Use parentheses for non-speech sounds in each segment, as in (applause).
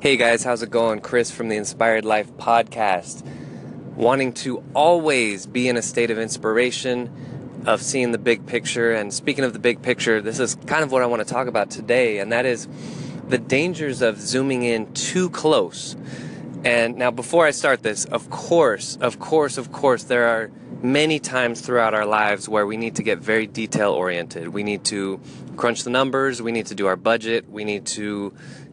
Hey guys, how's it going? Chris from the Inspired Life podcast. Wanting to always be in a state of inspiration, of seeing the big picture. And speaking of the big picture, this is kind of what I want to talk about today, and that is the dangers of zooming in too close. And now, before I start this, of course, of course, of course, there are many times throughout our lives where we need to get very detail oriented. We need to crunch the numbers, we need to do our budget, we need to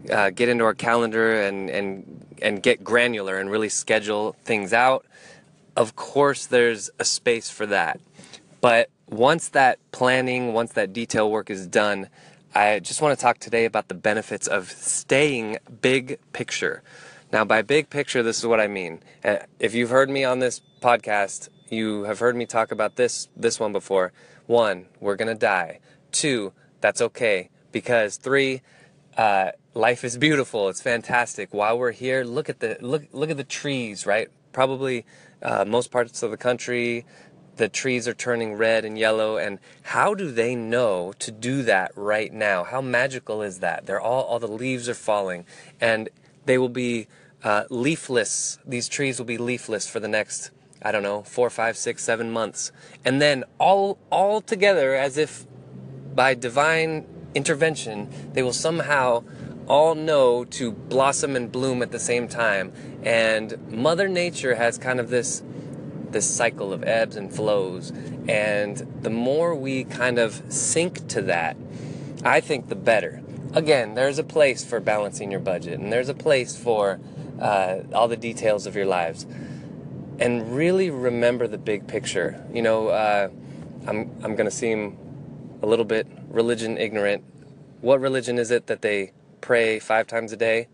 uh, get into our calendar and, and, and get granular and really schedule things out. Of course, there's a space for that. But once that planning, once that detail work is done, I just want to talk today about the benefits of staying big picture. Now, by big picture, this is what I mean. Uh, if you've heard me on this podcast, you have heard me talk about this this one before. One, we're gonna die. Two, that's okay because three, uh, life is beautiful. It's fantastic. While we're here, look at the look look at the trees. Right, probably uh, most parts of the country, the trees are turning red and yellow. And how do they know to do that right now? How magical is that? They're all all the leaves are falling, and they will be uh, leafless. These trees will be leafless for the next I don't know, four, five, six, seven months. And then all all together, as if by divine intervention, they will somehow all know to blossom and bloom at the same time. And Mother Nature has kind of this this cycle of ebbs and flows. And the more we kind of sync to that, I think the better. Again, there's a place for balancing your budget, and there's a place for uh, all the details of your lives and really remember the big picture. You know, uh, I'm I'm going to seem a little bit religion ignorant. What religion is it that they pray five times a day?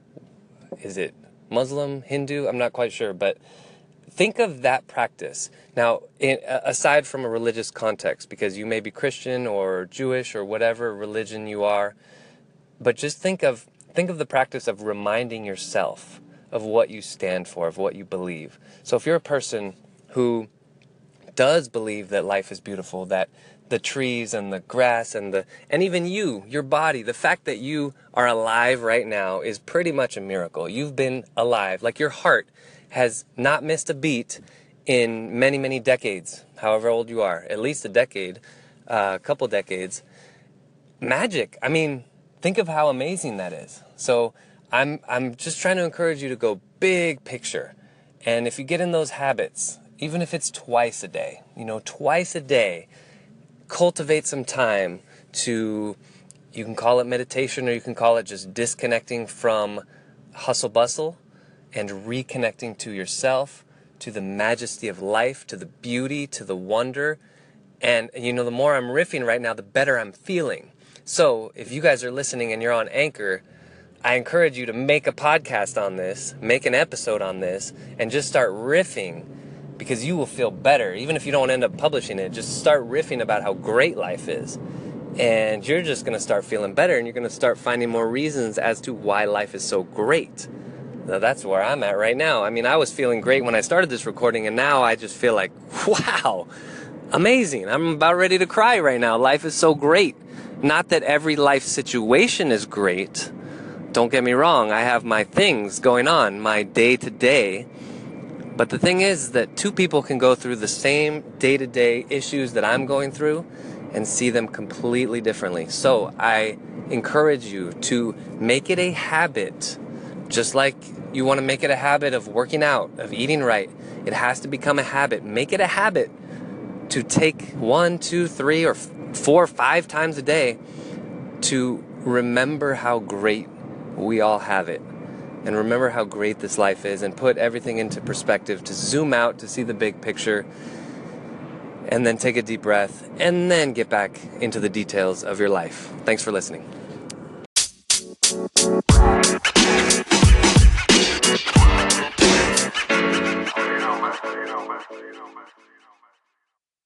Is it Muslim, Hindu? I'm not quite sure, but think of that practice. Now, in, aside from a religious context, because you may be Christian or Jewish or whatever religion you are, but just think of think of the practice of reminding yourself of what you stand for, of what you believe. So if you're a person who does believe that life is beautiful, that the trees and the grass and the and even you, your body, the fact that you are alive right now is pretty much a miracle. You've been alive. Like your heart has not missed a beat in many, many decades, however old you are, at least a decade, uh, a couple decades. Magic. I mean, think of how amazing that is. So I'm I'm just trying to encourage you to go big picture. And if you get in those habits, even if it's twice a day, you know, twice a day, cultivate some time to you can call it meditation or you can call it just disconnecting from hustle bustle and reconnecting to yourself, to the majesty of life, to the beauty, to the wonder. And you know, the more I'm riffing right now, the better I'm feeling. So, if you guys are listening and you're on Anchor, I encourage you to make a podcast on this, make an episode on this, and just start riffing because you will feel better. Even if you don't end up publishing it, just start riffing about how great life is. And you're just going to start feeling better and you're going to start finding more reasons as to why life is so great. Now, that's where I'm at right now. I mean, I was feeling great when I started this recording, and now I just feel like, (laughs) wow, amazing. I'm about ready to cry right now. Life is so great. Not that every life situation is great don't get me wrong, I have my things going on, my day to day. But the thing is that two people can go through the same day to day issues that I'm going through and see them completely differently. So I encourage you to make it a habit, just like you want to make it a habit of working out, of eating right. It has to become a habit. Make it a habit to take one, two, three, or four, five times a day to remember how great we all have it. And remember how great this life is and put everything into perspective to zoom out to see the big picture and then take a deep breath and then get back into the details of your life. Thanks for listening.